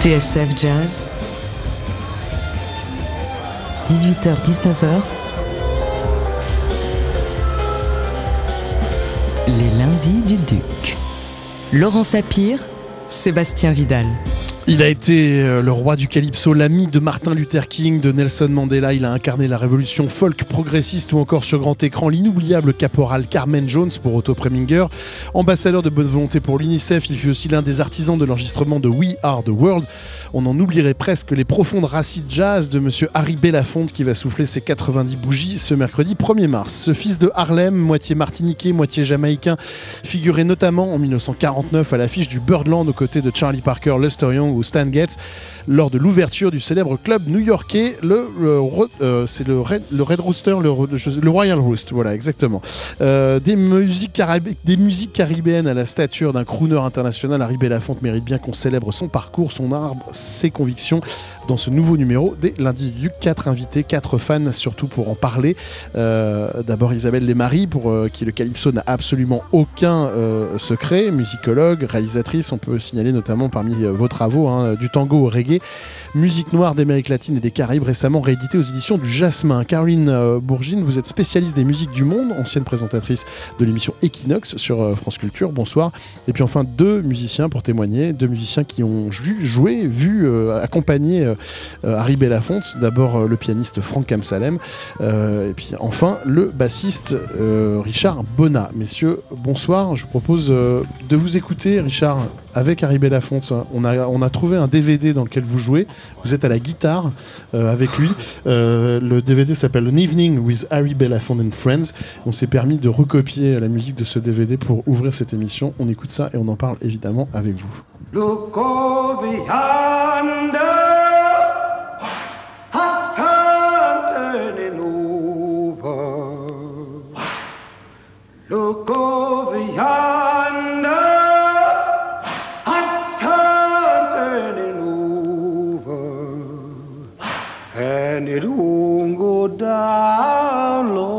TSF Jazz, 18h-19h, les lundis du Duc. Laurent Sapir, Sébastien Vidal. Il a été euh, le roi du calypso, l'ami de Martin Luther King, de Nelson Mandela. Il a incarné la révolution folk progressiste ou encore sur grand écran l'inoubliable caporal Carmen Jones pour Otto Preminger. Ambassadeur de bonne volonté pour l'UNICEF, il fut aussi l'un des artisans de l'enregistrement de We Are the World. On en oublierait presque les profondes racines jazz de monsieur Harry Belafonte qui va souffler ses 90 bougies ce mercredi 1er mars. Ce fils de Harlem, moitié martiniquais, moitié jamaïcain, figurait notamment en 1949 à l'affiche du Birdland aux côtés de Charlie Parker, Lester Young Stan Getz lors de l'ouverture du célèbre club new-yorkais, le, euh, c'est le Red, Rooster, le, Royal Roost, voilà exactement. Euh, des, musiques des musiques caribéennes à la stature d'un crooner international, Harry Belafonte mérite bien qu'on célèbre son parcours, son arbre, ses convictions dans ce nouveau numéro des Lundi du Quatre invités, quatre fans surtout pour en parler. Euh, d'abord Isabelle Lesmarie, pour qui le Calypso n'a absolument aucun secret, musicologue, réalisatrice, on peut signaler notamment parmi vos travaux hein, du tango au reggae musique noire d'Amérique latine et des Caraïbes, récemment réédité aux éditions du Jasmin. Caroline euh, Bourgine, vous êtes spécialiste des musiques du monde, ancienne présentatrice de l'émission Equinox sur euh, France Culture. Bonsoir. Et puis enfin, deux musiciens pour témoigner, deux musiciens qui ont joué, vu, euh, accompagné Harry Belafonte. D'abord le pianiste Franck Kamsalem, et puis enfin le bassiste Richard Bonnat. Messieurs, bonsoir. Je vous propose de vous écouter, Richard, avec Harry Belafonte. On a, on a trouvé un DVD dans lequel vous jouez. Vous êtes à la guitare euh, avec lui. Euh, le DVD s'appelle An Evening with Harry Belafonte and Friends. On s'est permis de recopier la musique de ce DVD pour ouvrir cette émission. On écoute ça et on en parle évidemment avec vous. Look over yonder. and it won't go down, Lord.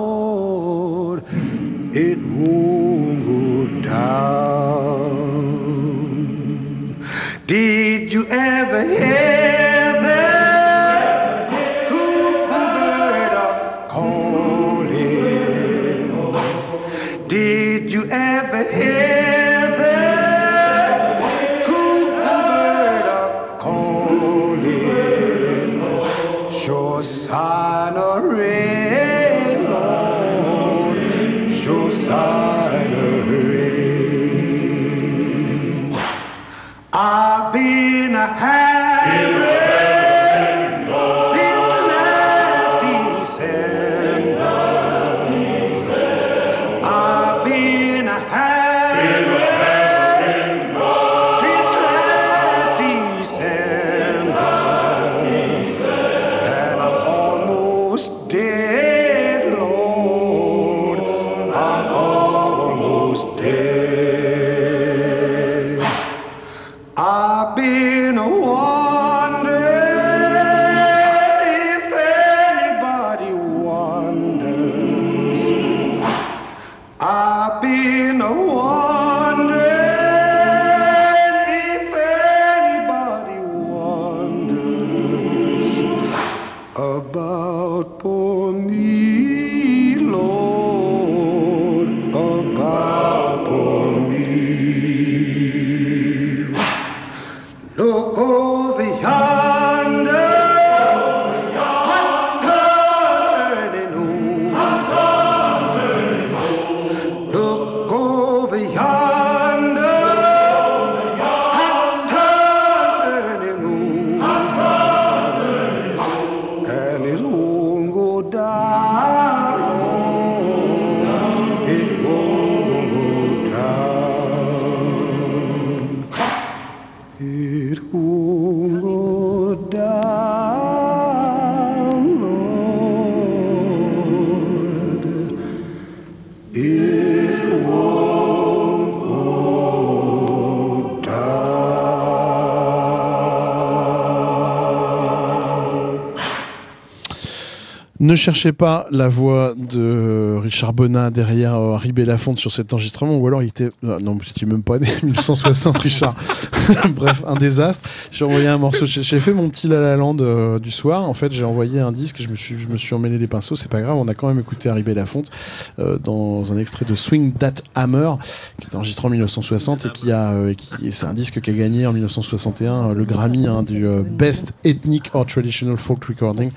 Cherchez pas la voix de Richard Bonnat derrière euh, Harry Belafonte sur cet enregistrement, ou alors il était. Euh, non, c'était même pas né, 1960, Richard. Bref, un désastre. J'ai envoyé un morceau. J'ai fait mon petit La La Land euh, du soir. En fait, j'ai envoyé un disque je me suis, je me suis emmêlé les pinceaux. C'est pas grave, on a quand même écouté Harry Belafonte dans un extrait de Swing That Hammer, qui est enregistré en 1960 et qui a. qui, c'est un disque qui a gagné en 1961 le Grammy hein, du Best Ethnic or Traditional Folk Recording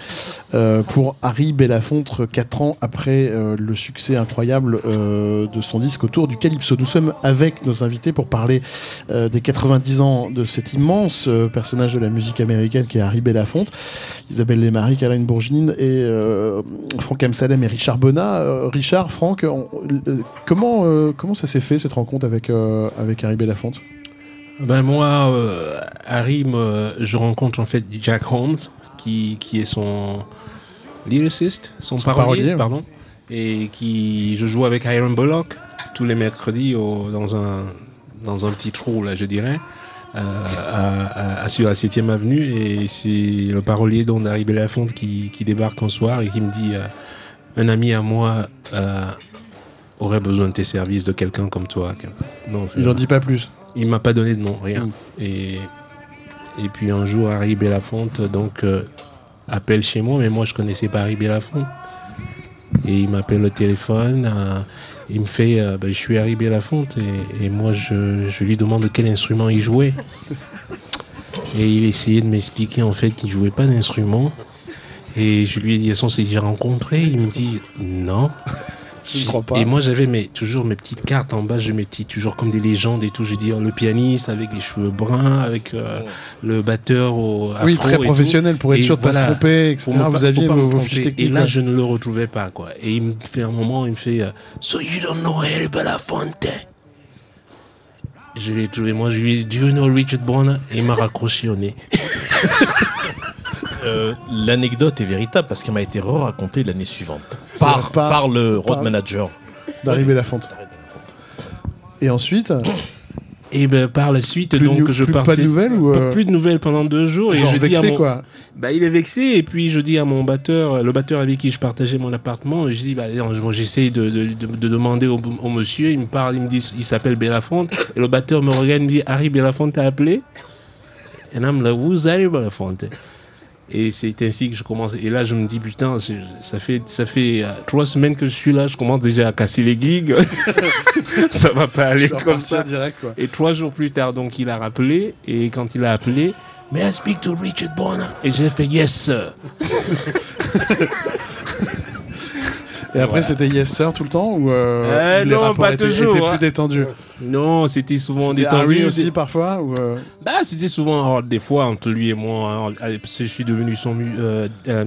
pour Harry Belafonte, 4 ans après euh, le succès incroyable euh, de son disque autour du Calypso. Nous sommes avec nos invités pour parler euh, des 90 ans de cet immense personnage de la musique américaine qui est Harry Belafonte. Isabelle Lemarie, Caroline Bourginine et Franck Amsalem et Richard Bonnat. Richard, Franck, comment, comment ça s'est fait cette rencontre avec, avec Harry Belafonte ben moi, Harry, je rencontre en fait Jack Holmes, qui, qui est son, lyriciste, son, parolier, pardon, et qui je joue avec Iron Bullock tous les mercredis dans un dans un petit trou là, je dirais. Euh, à, sur la 7 avenue et c'est le parolier d'Henri Belafonte qui, qui débarque un soir et qui me dit euh, un ami à moi euh, aurait besoin de tes services de quelqu'un comme toi donc, il n'en dit pas plus il m'a pas donné de nom rien mm. et et puis un jour Harry Belafonte donc appelle chez moi, mais moi je connaissais pas Harry Belafonte. Et il m'appelle au téléphone, euh, il me fait euh, ben, Je suis Harry Belafonte, et, moi je, lui demande quel instrument il jouait. Et il essayait de m'expliquer en fait qu'il jouait pas d'instrument. Et je lui ai dit Est-ce qu'on s'est déjà rencontré Il me dit Non. Et moi, j'avais mes, toujours mes petites cartes en bas, je mettais toujours comme des légendes et tout. Je dis, oh, le pianiste avec les cheveux bruns, avec euh, le batteur au Oui, très professionnel pour être sûr de ne pas se tromper, etc. Vous aviez vos, fiches techniques. Et là, je ne le retrouvais pas, quoi. Et il me fait un moment, il me fait, euh, So you don't know Harry Belafonte? Je l'ai trouvé, moi, je lui ai dit, Do you know Richard Bonner? Et il m'a raccroché au nez. Euh, l'anecdote est véritable parce qu'elle m'a été re-racontée l'année suivante par, par, le road manager d'arriver la fonte. Et ensuite et ben, par la suite, donc je plus, Pas de nouvelles ou euh, Plus de nouvelles pendant deux jours. Genre et je vexé, dis quoi. Bah, il est vexé et puis je dis à mon batteur, le batteur avec qui je partageais mon appartement, je dis bah, j'essaie de, de, de, demander au, monsieur, il me parle, il me dit il s'appelle Belafonte et le batteur me regarde, il me dit Harry Belafonte t'a appelé? Et là, me who's Harry Belafonte? Et c'est ainsi que je commence. Et là, je me dis, putain, ça fait, ça fait euh, trois semaines que je suis là, je commence déjà à casser les gigs. ça va pas aller comme ça. Direct, quoi. Et trois jours plus tard, donc, il a rappelé. Et quand il a appelé, May I speak to Richard Bonner? Et j'ai fait, yes, sir. Et après, c'était Yes Sir tout le temps ou euh, euh les non, pas étaient, toujours, plus hein. détendus Non, c'était souvent détendu. aussi parfois ou euh... Bah, c'était souvent des fois entre lui et moi. Hein, je suis devenu son,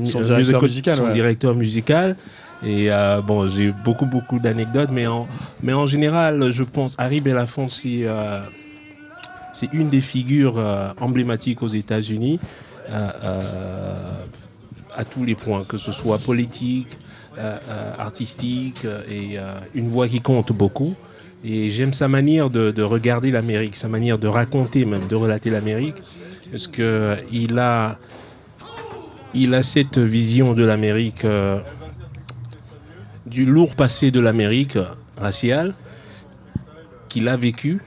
son directeur musical. Son directeur musical. Et bon, j'ai beaucoup, beaucoup d'anecdotes, mais en, mais en général, je pense, Harry Belafonte, c'est c'est une des figures emblématiques aux États-Unis à tous les points, que ce soit politique, artistique euh, et une voix qui compte beaucoup. Et j'aime sa manière de, regarder l'Amérique, sa manière de raconter, même de relater l'Amérique, parce qu'il a, il a cette vision de l'Amérique, du lourd passé de l'Amérique raciale, qu'il a vécu,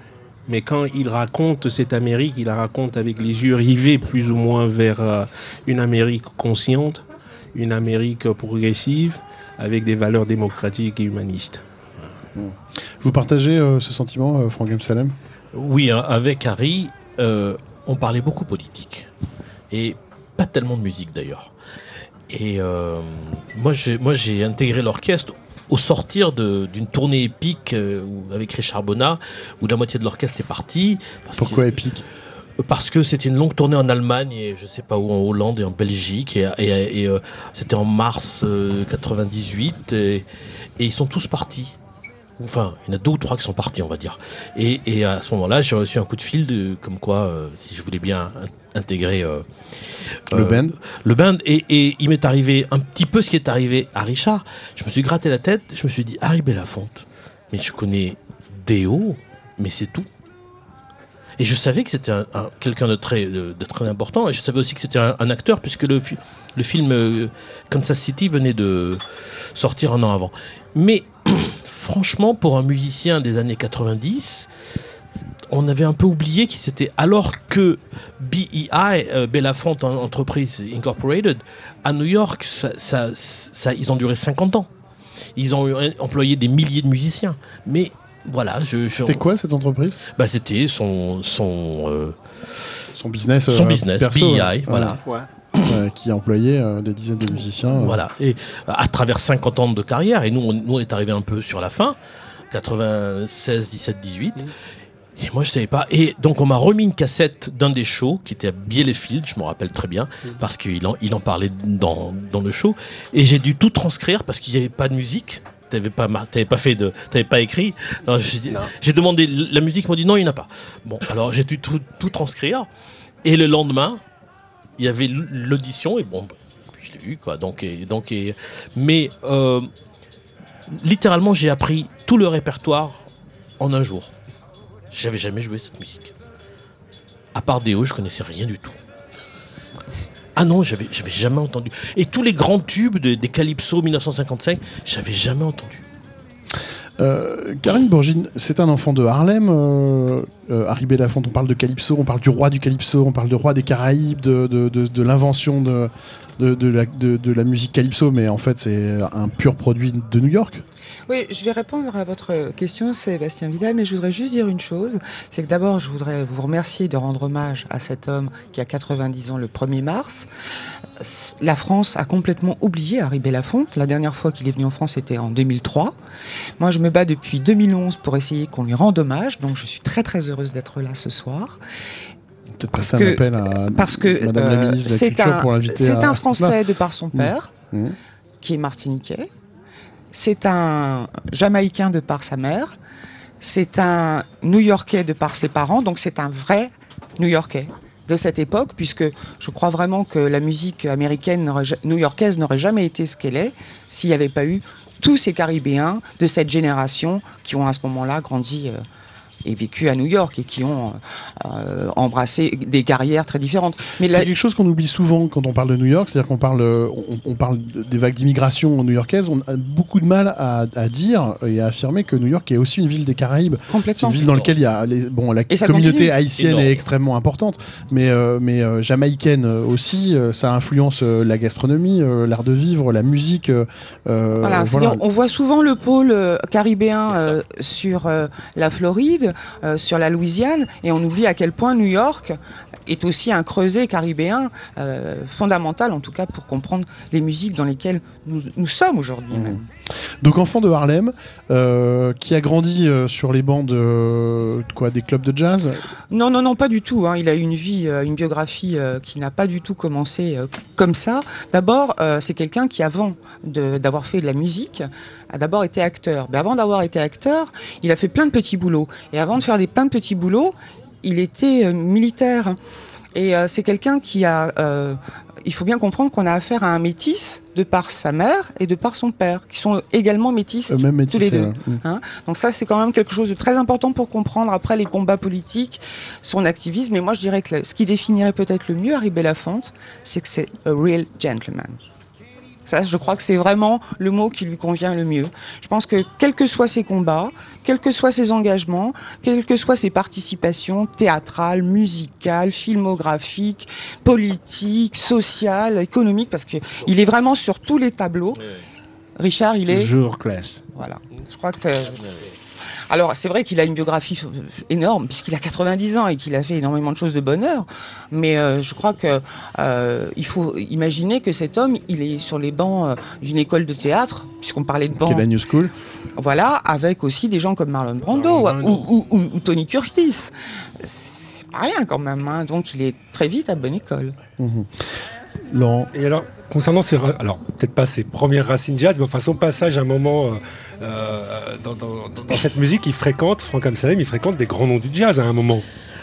mais quand il raconte cette Amérique, il la raconte avec les yeux rivés plus ou moins vers une Amérique consciente, une Amérique progressive, avec des valeurs démocratiques et humanistes. Vous partagez euh, ce sentiment, euh, Franck Salem Oui, hein, avec Harry, euh, on parlait beaucoup politique. Et pas tellement de musique d'ailleurs. Et moi, j'ai intégré l'orchestre au sortir d'une tournée épique avec Richard Bonnat, où la moitié de l'orchestre est partie. Pourquoi épique? Parce que c'était une longue tournée en Allemagne et je sais pas où, en Hollande et en Belgique. Et, euh, c'était en mars 98 euh, et, ils sont tous partis. Enfin, il y en a deux ou trois qui sont partis, on va dire. Et, à ce moment-là, j'ai reçu un coup de fil de comme quoi, euh, si je voulais bien intégrer le band, le band. Et, il m'est arrivé un petit peu ce qui est arrivé à Richard. Je me suis gratté la tête. Je me suis dit, Harry Belafonte, mais je connais Déo, mais c'est tout. Et je savais que c'était un, quelqu'un de très, important. Et je savais aussi que c'était un, acteur, puisque le, film euh, Kansas City venait de sortir un an avant. Mais franchement, pour un musicien des années 90, on avait un peu oublié qu'il s'était alors que BEI, euh, Bellafont Entreprise Incorporated, à New York, ils ont duré 50 ans. Ils ont employé des milliers de musiciens. Mais voilà, je. C'était quoi cette entreprise? Bah, c'était son son euh, son business. Son euh, business, BEI, voilà. qui a employé des dizaines de musiciens. Voilà, et à travers 50 ans de carrière, et nous, on, nous, est arrivé un peu sur la fin, 96, 17, 18. Et moi, je savais pas. Et donc, on m'a remis une cassette d'un des shows qui était à Bielefeld, je me rappelle très bien, mm. parce qu'il en, il en parlait dans, dans le show. Et j'ai dû tout transcrire parce qu'il n'y avait pas de musique. T'avais pas, t'avais pas fait de, t'avais pas écrit. J'ai demandé la musique, ils m'ont dit non, il n'y en a pas. Bon, alors j'ai dû tout, tout, transcrire. Et le lendemain, il y avait l'audition et bon, je l'ai eu quoi. Donc, et, donc, et, mais euh, littéralement, j'ai appris tout le répertoire en un jour. J'avais jamais joué cette musique. À part Déo, je connaissais rien du tout. Ah non, j'avais, j'avais jamais entendu. Et tous les grands tubes des Calypso 1955, j'avais jamais entendu. Euh, Karine Bourgine, c'est un enfant de Harlem. Euh, euh, Harry Belafonte, on parle de Calypso, on parle du roi du Calypso, on parle du roi des Caraïbes, de, de l'invention de, de, la, musique Calypso, mais en fait c'est un pur produit de New York. Oui, je vais répondre à votre question, Sébastien Vidal, mais je voudrais juste dire une chose, c'est que d'abord, je voudrais vous remercier de rendre hommage à cet homme qui a 90 ans le 1er mars. La France a complètement oublié Harry Belafonte. La dernière fois qu'il est venu en France, c'était en 2003. Moi, je me bats depuis 2011 pour essayer qu'on lui rende hommage, donc je suis très très heureuse d'être là ce soir. Peut-être passer un appel à parce que, Madame la euh, ministre de la Culture pour l'inviter C'est un Français de par son mmh. père, mmh. qui est martiniquais. C'est un Jamaïcain de par sa mère. C'est un New-Yorkais de par ses parents. Donc c'est un vrai New-Yorkais de cette époque, puisque je crois vraiment que la musique américaine new-yorkaise n'aurait jamais été ce qu'elle est s'il n'y avait pas eu tous ces Caribéens de cette génération qui ont à ce moment-là grandi euh, et vécu à New York et qui ont euh, embrassé des carrières très différentes. Mais c'est quelque chose qu'on oublie souvent quand on parle de New York, c'est-à-dire qu'on parle, on, parle des vagues d'immigration new-yorkaise. On a beaucoup de mal à, dire et à affirmer que New York est aussi une ville des Caraïbes. C'est une ville dans laquelle il y a les, bon, la communauté haïtienne est extrêmement importante, mais, euh, mais euh, jamaïcaine aussi. ça influence la gastronomie, l'art de vivre, la musique. voilà, on voit souvent le pôle caribéen sur la Floride. Euh, sur la Louisiane, et on oublie à quel point New York est aussi un creuset caribéen euh, fondamental, en tout cas pour comprendre les musiques dans lesquelles nous, sommes aujourd'hui. Mmh. Donc enfant de Harlem, euh, qui a grandi sur les bancs de, quoi, des clubs de jazz? Non, non, non, pas du tout. Hein. Il a eu une vie, une biographie qui n'a pas du tout commencé comme ça. D'abord, c'est quelqu'un qui, avant d'avoir fait de la musique, a d'abord été acteur. Mais avant d'avoir été acteur, il a fait plein de petits boulots. Et avant de faire des plein de petits boulots, il était euh, militaire. Et euh, c'est quelqu'un qui a. Euh, il faut bien comprendre qu'on a affaire à un métis de par sa mère et de par son père, qui sont également métis même tous les deux. Hein. Donc ça, c'est quand même quelque chose de très important pour comprendre après les combats politiques, son activisme. Et moi, je dirais que ce qui définirait peut-être le mieux Harry Belafonte, c'est que c'est a real gentleman. Ça, je crois que c'est vraiment le mot qui lui convient le mieux. Je pense que quels que soient ses combats, quels que soient ses engagements, quelles que soient ses participations théâtrales, musicales, filmographiques, politiques, sociales, économiques, parce qu'il est vraiment sur tous les tableaux. Richard, il est... Toujours classe. Voilà. Je crois que... Alors, c'est vrai qu'il a une biographie énorme, puisqu'il a 90 ans et qu'il a fait énormément de choses de bonheur. Mais euh, je crois que euh, il faut imaginer que cet homme, il est sur les bancs euh, d'une école de théâtre, puisqu'on parlait de bancs. la New School. Voilà, avec aussi des gens comme Marlon Brando, Ou, Tony Curtis. C'est pas rien quand même. Hein. Donc, il est très vite à bonne école. Mmh. Et alors, concernant ses, alors peut-être pas ses premières racines jazz, mais enfin son passage à un moment euh, dans, cette musique, il fréquente, Franck Amsalem, il fréquente des grands noms du jazz à un moment.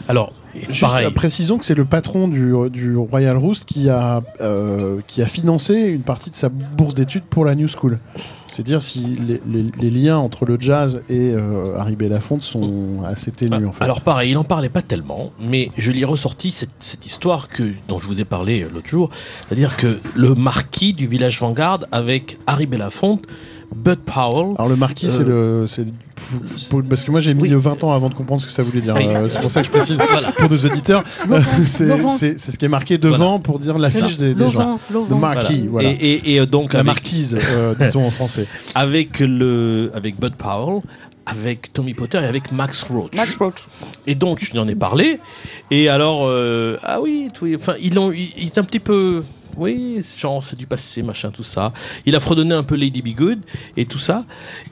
Alors, Juste précisons que c'est le patron du, du, Royal Roost qui a, euh, qui a financé une partie de sa bourse d'études pour la New School. C'est dire si les, les, liens entre le jazz et euh, Harry Belafonte sont assez ténus. en fait. Alors pareil, il n'en parlait pas tellement, mais je lui ai ressorti cette, cette histoire que, dont je vous ai parlé l'autre jour, c'est-à-dire que le marquis du village Vanguard avec Harry Belafonte Bud Powell. Alors le marquis, c'est le, parce que moi j'ai mis 20 ans avant de comprendre ce que ça voulait dire. Euh, c'est pour ça que je précise pour nos auditeurs. c'est ce qui est marqué devant pour dire l'affiche des, des gens. Le marquis, voilà. Et, et, donc la marquise, euh, dit-on en français. Avec le, avec Bud Powell avec Tommy Potter et avec Max Roach. Max Roach. Et donc, je lui en ai parlé. Et alors, euh, ah oui, enfin, il, il est un petit peu oui, genre c'est du passé, machin, tout ça. Il a fredonné un peu Lady Be Good et tout ça.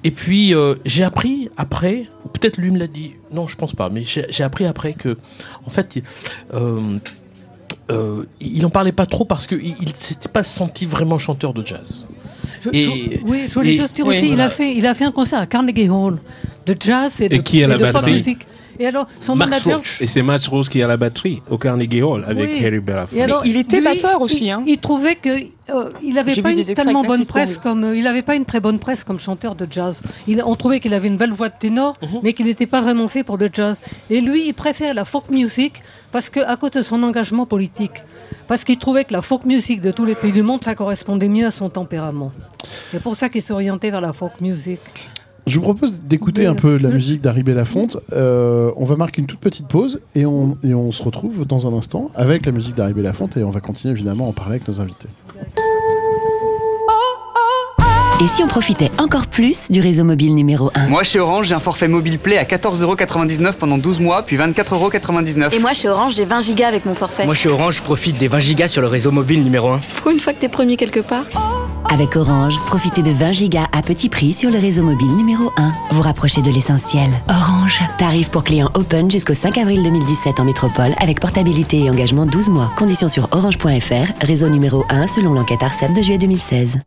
Et puis euh, j'ai appris après, peut-être lui me l'a dit, non je pense pas, mais j'ai appris après que, en fait, euh, euh, il en parlait pas trop parce qu'il ne s'était pas senti vraiment chanteur de jazz. et, oui, je voulais juste dire aussi, il, a fait, il a fait un concert à Carnegie Hall de jazz et de, qui a la pop musique. Et alors, son manager. Et c'est Max Rose qui a la batterie au Carnegie Hall avec Harry Belafonte. il était batteur aussi. Il, hein. il trouvait que euh, il n'avait pas une tellement bonne presse comme euh, il n'avait pas une très bonne presse comme chanteur de jazz. Il, on trouvait qu'il avait une belle voix de ténor, mhm. mais qu'il n'était pas vraiment fait pour le jazz. Et lui, il préfère la folk music parce que à cause de son engagement politique, parce qu'il trouvait que la folk music de tous les pays du monde, ça correspondait mieux à son tempérament. C'est pour ça qu'il s'orientait vers la folk music. Je vous propose d'écouter un peu la musique d'Harry Belafonte. Euh, on va marquer une toute petite pause et on, et on se retrouve dans un instant avec la musique d'Harry Belafonte et on va continuer évidemment à en parler avec nos invités. Et si on profitait encore plus du réseau mobile numéro 1 Moi chez Orange, j'ai un forfait mobile Play à 14,99€ pendant 12 mois, puis 24,99€. Et moi chez Orange, j'ai 20 Go avec mon forfait. Moi chez Orange, je profite des 20 Go sur le réseau mobile numéro 1. Pour une fois que t'es premier quelque part. Avec Orange, profitez de 20 gigas à petit prix sur le réseau mobile numéro 1. Vous rapprochez de l'essentiel. Orange. Tarif pour clients open jusqu'au 5 avril 2017 en métropole avec portabilité et engagement 12 mois. Conditions sur orange.fr, réseau numéro 1 selon l'enquête ARCEP de juillet 2016.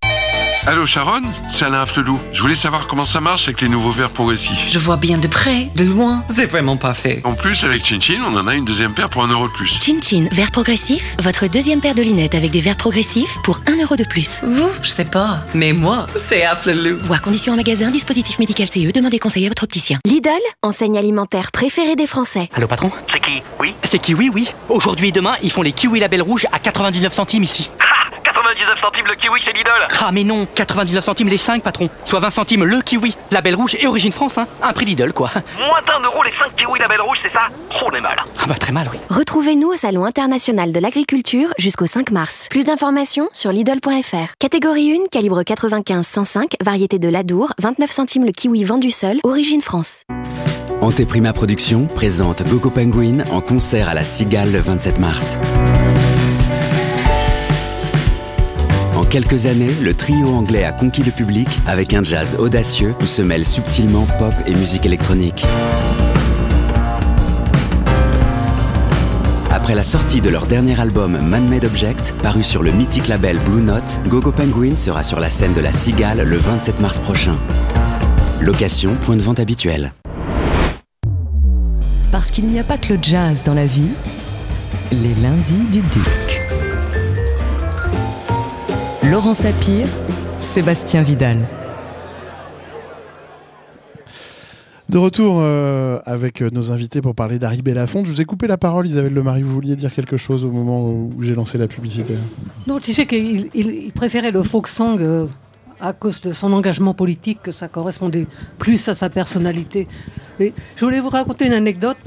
Allô Sharon, c'est Alain Flelou. Je voulais savoir comment ça marche avec les nouveaux verres progressifs. Je vois bien de près, de loin, c'est vraiment parfait. En plus, avec Chin Chin, on en a une deuxième paire pour un euro de plus. Chin Chin, verre progressif, votre deuxième paire de lunettes avec des verres progressifs pour un euro de plus. Vous, je sais pas, mais moi, c'est Flelou. Voir conditions en magasin, dispositif médical CE, demandez conseil à votre opticien. Lidl, enseigne alimentaire préférée des Français. Allô patron C'est qui? Oui? C'est qui? Oui, oui. Aujourd'hui et demain, ils font les kiwis label rouge à 99 centimes ici. 99 centimes le kiwi chez Lidl. Ah mais non 99 centimes les 5 patrons Soit 20 centimes le kiwi Label rouge et origine France hein. Un prix Lidl quoi. Moins d'un euro les 5 kiwis label rouge c'est ça? Oh on est mal. Ah bah très mal oui. Retrouvez-nous au Salon International de l'Agriculture jusqu'au 5 mars. Plus d'informations sur Lidl.fr Catégorie 1, calibre 95-105, variété de l'Adour 29 centimes le kiwi vendu seul, origine France. Anteprima Productions présente Gogo Penguin en concert à la Cigale le 27 mars. Quelques années, le trio anglais a conquis le public avec un jazz audacieux où se mêlent subtilement pop et musique électronique. Après la sortie de leur dernier album Man-Made Object, paru sur le mythique label Blue Note, Gogo Penguin sera sur la scène de la Cigale le 27 mars prochain. Location, point de vente habituel. Parce qu'il n'y a pas que le jazz dans la vie, les lundis du Duc. Laurent Sapir, Sébastien Vidal. De retour euh, avec euh, nos invités pour parler d'Harry Belafonte. Je vous ai coupé la parole, Isabelle Lemarie. Vous vouliez dire quelque chose au moment où j'ai lancé la publicité? Non, tu sais qu'il préférait le folk song euh, à cause de son engagement politique, que ça correspondait plus à sa personnalité. je voulais vous raconter une anecdote.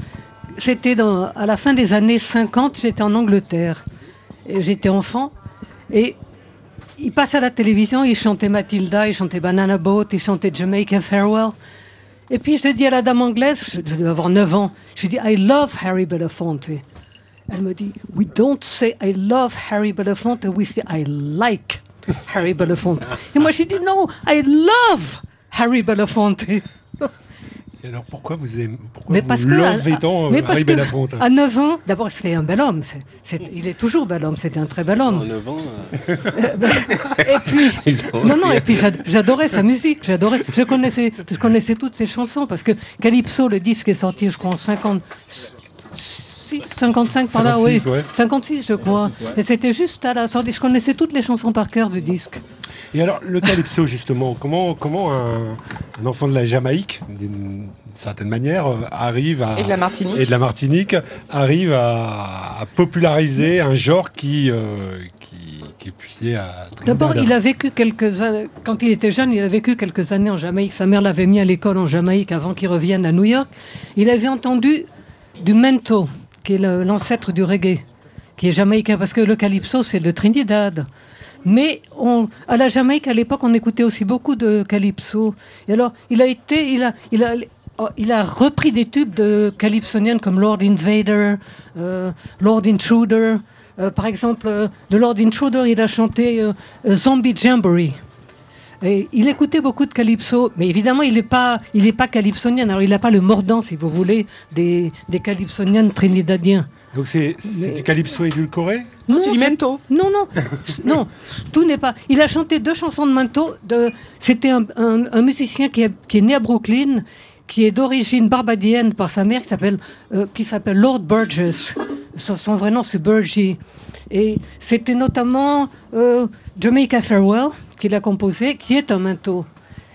C'était à la fin des années 50, j'étais en Angleterre. et J'étais enfant. Et il passe à la télévision, il chantait Matilda, il chantait Banana Boat, il chantait Jamaica Farewell. Et puis je dis à la dame anglaise, je, devais avoir 9 ans, je dis I love Harry Belafonte. Elle me dit We don't say I love Harry Belafonte, we say I like Harry Belafonte. Et moi je dis No, I love Harry Belafonte. Et alors pourquoi vous aimez pourquoi mais parce vous que, tant mais parce que À 9 ans, d'abord c'était un bel homme. il est toujours bel homme, c'était un très bel homme. À 9 ans. Euh. et puis, non, non, et puis j'adorais sa musique. J'adorais, je, connaissais, je connaissais toutes ses chansons parce que Calypso, le disque est sorti, je crois, en 50. 55 par là, oui. 56, je crois. Et c'était juste à la sortie. Je connaissais toutes les chansons par cœur du disque. Et alors, le calypso, justement, comment, comment un, enfant de la Jamaïque, d'une certaine manière, euh, arrive à. Et de la Martinique. Et de la Martinique, arrive à, populariser un genre qui, euh, qui, qui, est plus à. D'abord, il a vécu quelques années. Quand il était jeune, il a vécu quelques années en Jamaïque. Sa mère l'avait mis à l'école en Jamaïque avant qu'il revienne à New York. Il avait entendu du mento, qui est l'ancêtre du reggae, qui est jamaïcain, parce que le calypso, c'est de Trinidad. Mais à la Jamaïque, à l'époque, on écoutait aussi beaucoup de calypso. Et alors, il a été, il a, il a, il a repris des tubes de calypsoniennes comme Lord Invader, euh, Lord Intruder. Euh, par exemple, euh, de Lord Intruder, il a chanté Zombie Jamboree. Et il écoutait beaucoup de calypso, mais évidemment, il n'est pas, il est pas calypsonien. Alors, il n'a pas le mordant, si vous voulez, des, des calypsoniens trinidadiens. Donc, c'est du calypso édulcoré Non, c'est du mento. Non, non, non, tout n'est pas. Il a chanté deux chansons de mento. C'était un, un, musicien qui est, qui est né à Brooklyn, qui est d'origine barbadienne par sa mère, qui s'appelle euh, qui s'appelle Lord Burgess. Son, vrai nom, c'est Burgess. Et c'était notamment euh, Jamaica Farewell qu'il a composé, qui est un manteau.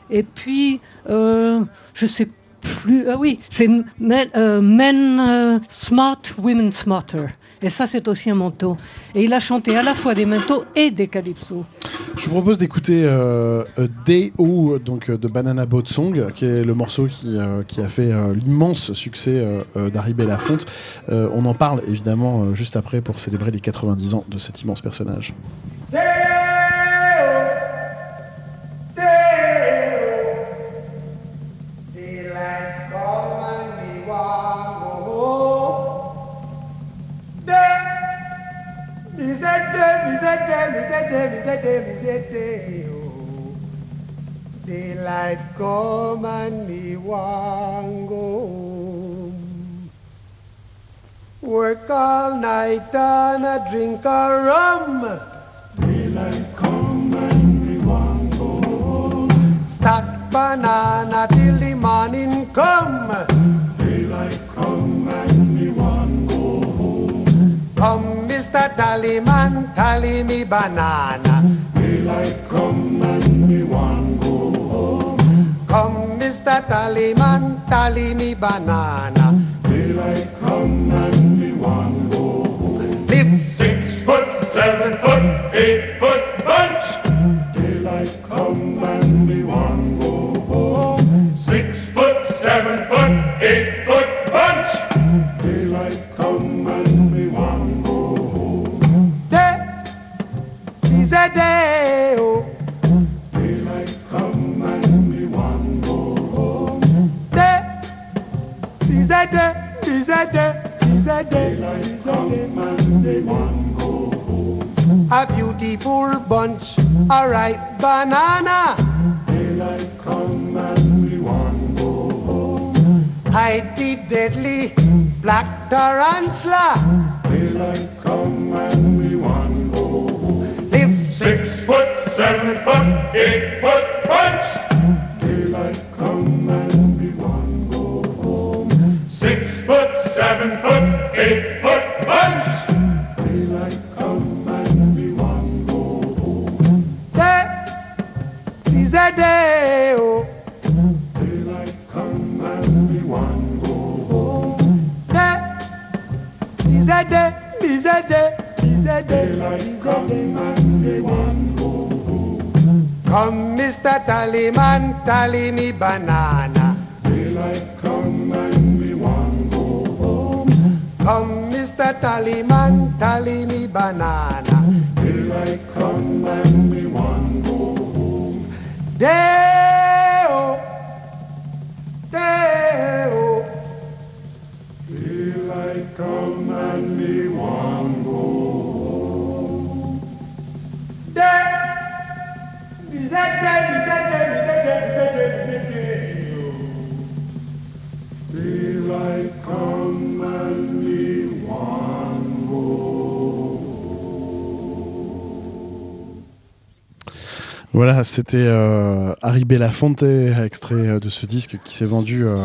Et puis, euh, je sais plus, ah oui, c'est Men, euh, men euh, Smart, Women Smarter. Et ça, c'est aussi un manteau. Et il a chanté à la fois des manteaux et des calypsos. Je vous propose d'écouter euh, D.O. donc de Banana Boat Song, qui est le morceau qui, qui a fait l'immense succès d'Harry Belafonte. on en parle évidemment juste après pour célébrer les 90 ans de cet immense personnage. Oh. Daylight come and me want go home. Work all night and a drink a rum. Daylight come and me want go home. Stack banana till the morning come. Mr. Tallyman, tally me banana. Daylight come and me want go home. Come, Mr. Tallyman, tally me banana. Daylight come and me want go home. Live six foot, seven foot, eight foot Beautiful bunch, a ripe banana. Daylight come and me one go home. Hide the deadly black tarantula. Daylight come and me one go Six foot, seven foot, eight foot punch. Day is a day, oh. Daylight come and be one go home. Day is a day, is day. Daylight come and we want go home. Come, Mr. Tallyman, tally me banana. Daylight come and we want go home. Come, Mr. Tallyman, tally me banana. Daylight come Deo, Deo. Daylight come and me one go. De, is that, that? Voilà, c'était euh, Harry Belafonte, extrait euh, de ce disque qui s'est vendu. Euh,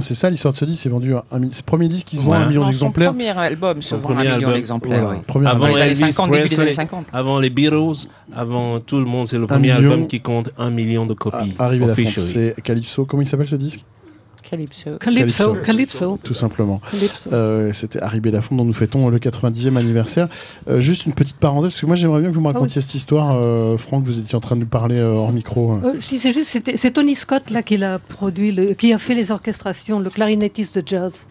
c'est ça l'histoire de ce disque, c'est vendu un, un, premier disque qui se vend un million d'exemplaires. Son premier album se vend un million d'exemplaires. Avant les années 50, début des années 50. Avant les Beatles, avant tout le monde, c'est le premier album qui compte un million de copies. Harry Belafonte, c'est Calypso. Comment il s'appelle ce disque? Calypso. Calypso. Calypso. Tout simplement. Euh, C'était Harry Belafonte dont nous fêtons le 90e anniversaire. Euh, juste une petite parenthèse, parce que moi j'aimerais bien que vous me ah racontiez cette histoire. Euh, Franck, vous étiez en train de nous parler euh, hors micro. c'est juste, c'est Tony Scott là qui l'a produit, le, qui a fait les orchestrations, le clarinettiste de jazz.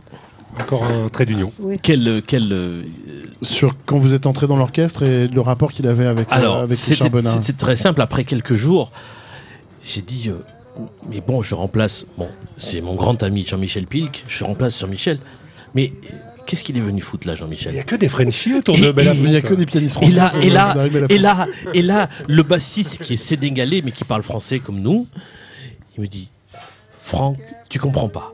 Encore un trait d'union. Quel, quel Sur quand vous êtes entré dans l'orchestre et le rapport qu'il avait avec, Alors, avec Richard Bonin. C'était très simple. Après quelques jours, j'ai dit mais bon, je remplace. Bon, c'est mon grand ami Jean-Michel Pilk, je remplace Jean-Michel. Mais qu'est-ce qu'il est venu foutre là, Jean-Michel? Il n'y a que des Frenchies autour de Il n'y a que des pianistes français. Et là, et là, et là, et là, le bassiste qui est sénégalais mais qui parle français comme nous, il me dit Franck, tu comprends pas.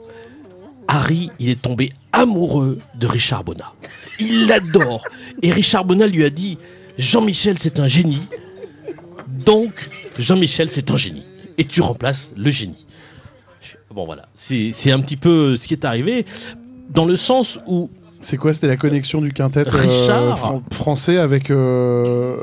Harry, il est tombé amoureux de Richard Bonnat. Il l'adore. Et Richard Bonnat lui a dit Jean-Michel, c'est un génie. Donc, Jean-Michel, c'est un génie et tu remplaces le génie. Bon voilà, c'est un petit peu ce qui est arrivé, dans le sens où... C'est quoi C'était la connexion du quintet euh, français avec... Euh,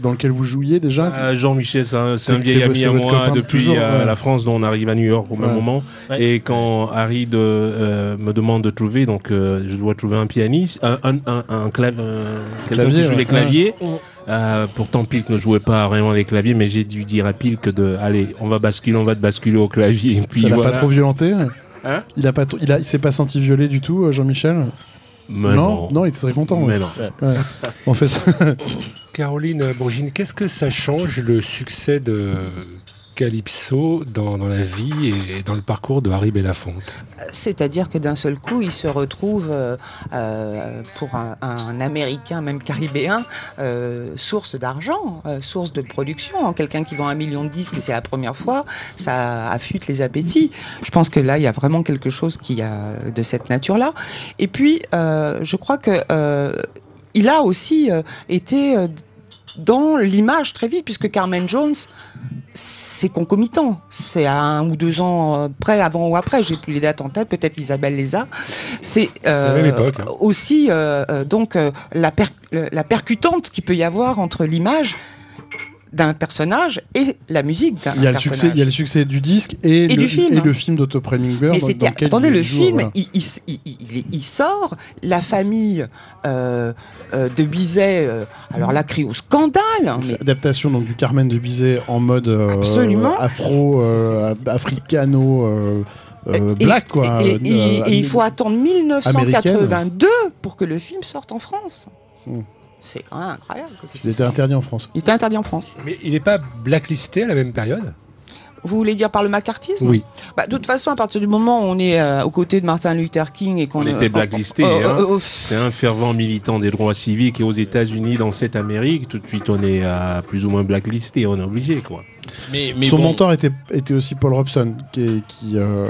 dans lequel vous jouiez déjà? Euh, Jean-Michel, c'est un, vieil ami à moi depuis la France, dont on arrive à New York au même moment. Et quand Harry de, me demande de trouver, donc je dois trouver un pianiste, un, un, un, clavier, quelqu'un qui joue les claviers. Euh, pourtant, Pilk ne jouait pas vraiment les claviers, mais j'ai dû dire à Pilk de allez, on va basculer, on va te basculer au clavier. Et puis, Ça l'a pas trop violenté hein Il a pas, il a, il s'est pas senti violé du tout, euh, Jean-Michel. Non, non, il était très content. Mais non. en fait. Caroline Bourgine, qu'est-ce que ça change le succès de Calypso dans, la vie et dans le parcours de Harry Belafonte C'est-à-dire que d'un seul coup, il se retrouve, euh, euh, pour un, Américain, même caribéen, euh, source d'argent, source de production. Quelqu'un qui vend un million de disques, c'est la première fois, ça affûte les appétits. Je pense que là, il y a vraiment quelque chose qui a de cette nature-là. Et puis, je crois que il a aussi été dans l'image très vite, puisque Carmen Jones, c'est concomitant. C'est à un ou deux ans euh, près, avant ou après. J'ai plus les dates en tête. Peut-être Isabelle les a. C'est euh, hein. aussi euh, donc la, la percutante qu'il peut y avoir entre l'image d'un personnage et la musique d'un personnage. Succès, il y a le succet du disque et, le, film, et le film d'Otto Preminger. attendez, le film, il, sort, la famille euh, euh, de Bizet, euh, alors là, crie au scandale. Mais... Adaptation donc, du Carmen de Bizet en mode afro, africano. black quoi. Et, il faut attendre 1982 pour que le film sorte en France. Hmm. C'est quand même incroyable. il était interdit en France. Il était interdit en France. Mais il n'est pas blacklisté à la même période? Vous voulez dire par le macartisme? Oui. Bah, de toute façon, à partir du moment où on est euh, aux côtés de Martin Luther King et qu'on on était blacklisté, hein. c'est un fervent militant des droits civiques et aux États-Unis, dans cette Amérique, tout de suite on est plus ou moins blacklisté, on est obligé quoi. Son mentor était, était aussi Paul Robson, qui, qui euh,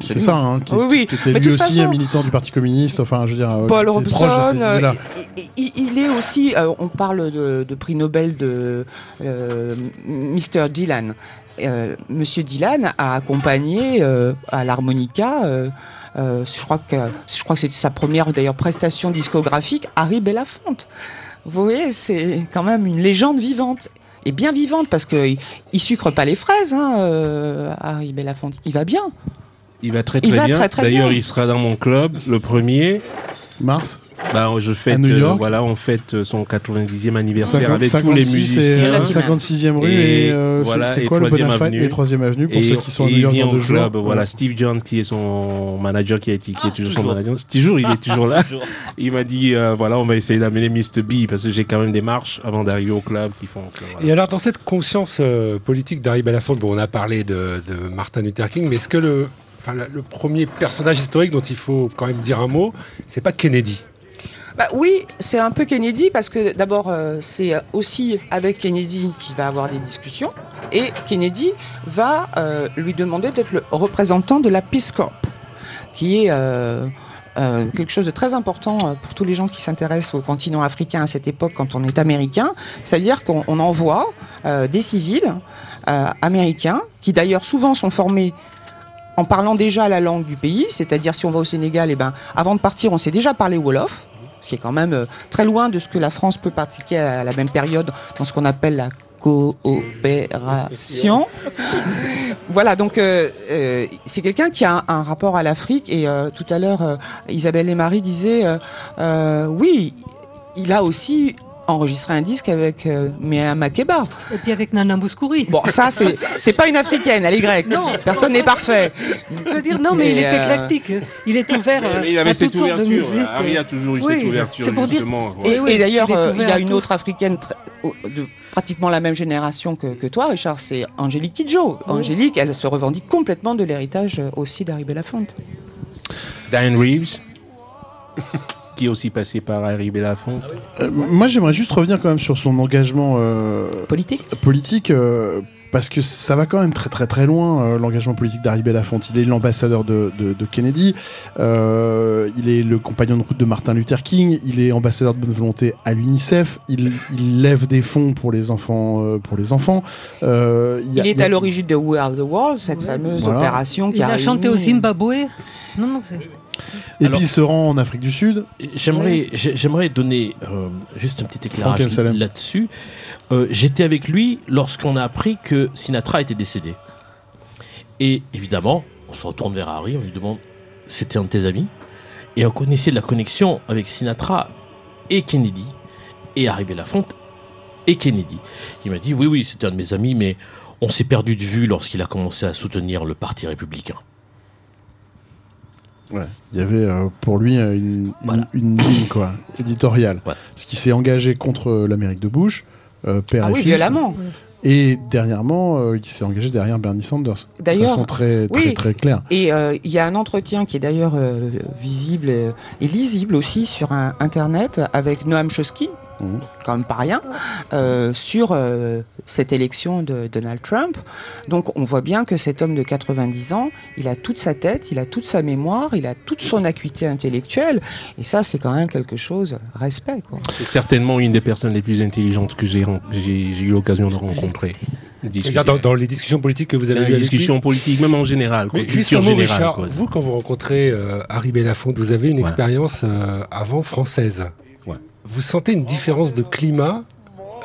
c'est ça, hein, qui, oui, était lui aussi un militant du Parti communiste. Enfin, je veux dire, euh, Paul Robson, euh, il, est aussi. on parle de, prix Nobel de Mr. Dylan. Monsieur Dylan a accompagné à l'harmonica. je crois que je crois que c'était sa première d'ailleurs prestation discographique, Harry Belafonte. Vous voyez, c'est quand même une légende vivante et bien vivante parce qu'il il sucre pas les fraises, hein, euh, Harry Belafonte. Il va bien. Il va très très bien. D'ailleurs, il sera dans mon club le premier mars. Bah, je fête, euh, voilà, on fête son 90e anniversaire avec tous les musiciens. 56e rue et, euh, c'est quoi le avenue. et 3e avenue pour ceux qui sont à New York dans deux club, Voilà, Steve Jones qui est son manager qui, est, qui est toujours, son manager. Toujours, il est toujours là. il m'a dit euh, voilà, on va essayer d'amener Mr. B parce que j'ai quand même des marches avant d'arriver au club qui font. Et alors dans cette conscience politique d'Harry Belafonte, bon, on a parlé de, de Martin Luther King, mais est-ce que le Le premier personnage historique dont il faut quand même dire un mot, c'est pas Kennedy. Bah oui, c'est un peu Kennedy parce que d'abord euh, c'est aussi avec Kennedy qu'il va avoir des discussions et Kennedy va euh, lui demander d'être le représentant de la Peace Corps, qui est euh, quelque chose de très important pour tous les gens qui s'intéressent au continent africain à cette époque quand on est américain, c'est-à-dire qu'on envoie des civils américains qui d'ailleurs souvent sont formés en parlant déjà la langue du pays, c'est-à-dire si on va au Sénégal, et eh ben, avant de partir, on sait déjà parler Wolof, ce qui est quand même très loin de ce que la France peut pratiquer à la même période dans ce qu'on appelle la coopération. voilà, donc euh, euh, c'est quelqu'un qui a un, rapport à l'Afrique et euh, tout à l'heure Isabelle et Marie disaient oui, il a aussi enregistré un disque avec Méa Makeba. Et puis avec Nana Mouskouri. Bon, ça, c'est, c'est pas une africaine, elle est grecque. Non. Personne n'est parfait. Je veux dire, non, mais, il est éclectique. Il est ouvert il avait à toutes sortes de musique. Harry a toujours eu cette ouverture, justement. Et, d'ailleurs, il, y a une autre africaine de pratiquement la même génération que, toi, Richard, c'est Angélique Kidjo. Angélique, elle se revendique complètement de l'héritage euh, aussi d'Harry Belafonte. Diane Reeves qui est aussi passé par Harry Belafonte. Euh, moi, j'aimerais juste revenir quand même sur son engagement euh, politique? Politique, parce que ça va quand même très très très loin euh, l'engagement politique d'Harry Belafonte. Il est l'ambassadeur de, Kennedy, euh, il est le compagnon de route de Martin Luther King, il est ambassadeur de bonne volonté à l'UNICEF, il, lève des fonds pour les enfants. Euh, pour les enfants. il, est à l'origine de We Are the World, cette fameuse opération qui il a, chanté au Zimbabwe. Non, non, et puis il se rend en Afrique du Sud. J'aimerais, j'aimerais donner juste un petit éclairage là-dessus. Euh, j'étais avec lui lorsqu'on a appris que Sinatra était décédé. Et évidemment, on se retourne vers Harry, on lui demande c'était un de tes amis? Et on connaissait la connexion avec Sinatra et Kennedy, et Harry Belafonte et Kennedy. Il m'a dit oui, oui, c'était un de mes amis, mais on s'est perdu de vue lorsqu'il a commencé à soutenir le Parti républicain. Ouais, il y avait euh, pour lui une, ligne quoi, éditoriale. Parce qu'il s'est engagé contre l'Amérique de Bush, euh, père ah et oui, violemment. Et dernièrement, euh, il s'est engagé derrière Bernie Sanders. D'ailleurs, de façon très, très, très claire. Et euh, il y a un entretien qui est d'ailleurs visible et lisible aussi sur Internet avec Noam Chomsky, Quand même pas rien, euh, sur euh, cette élection de Donald Trump. Donc on voit bien que cet homme de 90 ans, il a toute sa tête, il a toute sa mémoire, il a toute son acuité intellectuelle. Et ça, c'est quand même quelque chose, respect. C'est certainement une des personnes les plus intelligentes que j'ai eu l'occasion de rencontrer. Dans, dans, les discussions politiques que vous avez eues Les discussions politiques, même en général. Mais justement, Richard, vous, quand vous rencontrez euh, Harry Belafonte, vous avez une expérience avant française vous sentez une différence de climat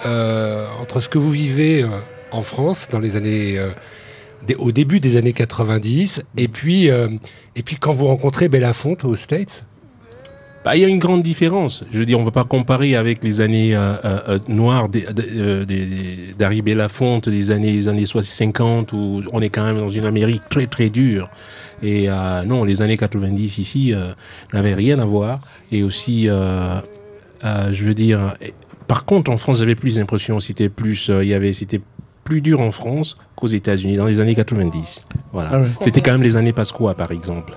euh, entre ce que vous vivez euh, en France dans les années, euh, au début des années 90 et puis, et puis quand vous rencontrez Belafonte aux States? Bah, il y a une grande différence. Je veux dire, on ne va pas comparer avec les années noires d'Harry Belafonte, des années, années 50, où on est quand même dans une Amérique très très dure. Et non, les années 90 ici n'avaient rien à voir. Et aussi, euh, je veux dire, par contre, en France, j'avais plus l'impression, c'était plus, euh, il y avait, c'était plus dur en France qu'aux États-Unis dans les années 90. Voilà. Ah c'était quand même les années Pasqua, par exemple.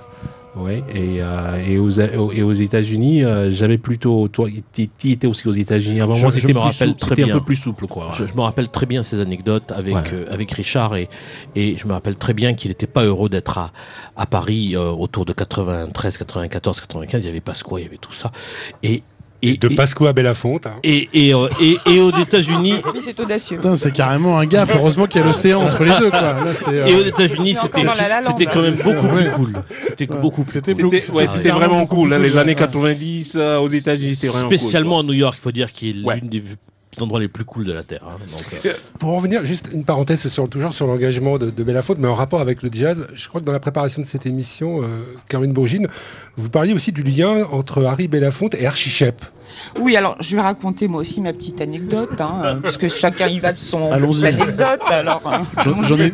Ouais, et, euh, et, aux, et aux États-Unis, j'avais plutôt. Toi, tu étais aussi aux États-Unis avant moi, c'était un peu plus souple. Quoi, je, me rappelle très bien ces anecdotes avec, avec Richard, et, et je me rappelle très bien qu'il n'était pas heureux d'être à, à Paris autour de 93, 94, 95. Il y avait Pasqua, il y avait tout ça. Et, et, de Pasqua à Belafonte. Hein. Et, et, euh, et, et, aux États-Unis. c'est audacieux. C'est carrément un gap. Heureusement qu'il y a l'océan entre les deux. Quoi. Euh, et aux États-Unis, c'était quand même beaucoup plus cool. C'était beaucoup. C'était ouais, vraiment cool. Hein, les années 90 euh, aux États-Unis, c'était vraiment Spécialement à New York, il faut dire qu'il est l'une des endroits les plus cools de la Terre. Hein, euh. Pour revenir, juste une parenthèse sur, toujours sur l'engagement de, Belafonte, mais en rapport avec le jazz, je crois que dans la préparation de cette émission, euh, Caroline Bourgine, vous parliez aussi du lien entre Harry Belafonte et Archie Shep. Oui, alors je vais raconter moi aussi ma petite anecdote, hein, euh, puisque chacun y va de son anecdote. Alors, hein.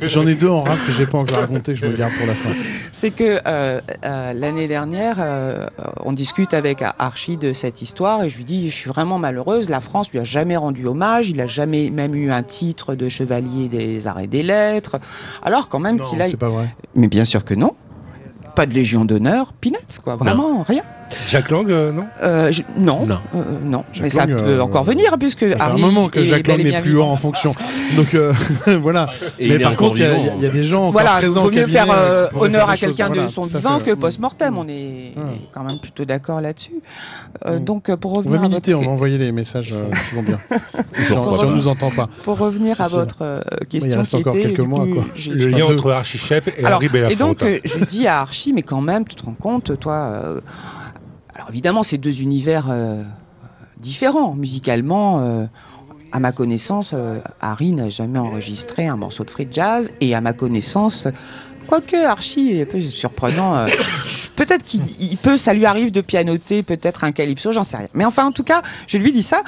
j'en ai, deux en rap que j'ai pas encore raconté, que je me garde pour la fin. C'est que euh, euh, l'année dernière, on discute avec Archie de cette histoire et je lui dis, je suis vraiment malheureuse. La France lui a jamais rendu hommage, il a jamais même eu un titre de chevalier des arts et des lettres. Alors quand même qu'il a. C'est pas vrai. Mais bien sûr que non. Pas de légion d'honneur, peanuts quoi, vraiment rien. Jacques Lang, non? Non, non, non. mais ça peut encore venir puisque ça fait un moment que Jacques Lang n'est plus en fonction. Donc voilà. mais par contre, il y, a des gens encore voilà, présents. Il vaut mieux faire honneur à quelqu'un de son vivant que post-mortem. On est quand même plutôt d'accord là-dessus. Donc pour revenir. On va militer, on va envoyer les messages qui vont bien. si on nous entend pas. Pour revenir à votre question. Il reste encore quelques mois. Le lien entre Archie Shep et Belafonte. Et donc, je dis à Archie, mais quand même, tu te rends compte, toi. Évidemment, c'est deux univers différents musicalement. à ma connaissance, Harry n'a jamais enregistré un morceau de free jazz et à ma connaissance, quoique Archie est un peu surprenant, peut-être qu'il peut, ça lui arrive de pianoter peut-être un calypso, j'en sais rien. Mais enfin, en tout cas, je lui dis ça.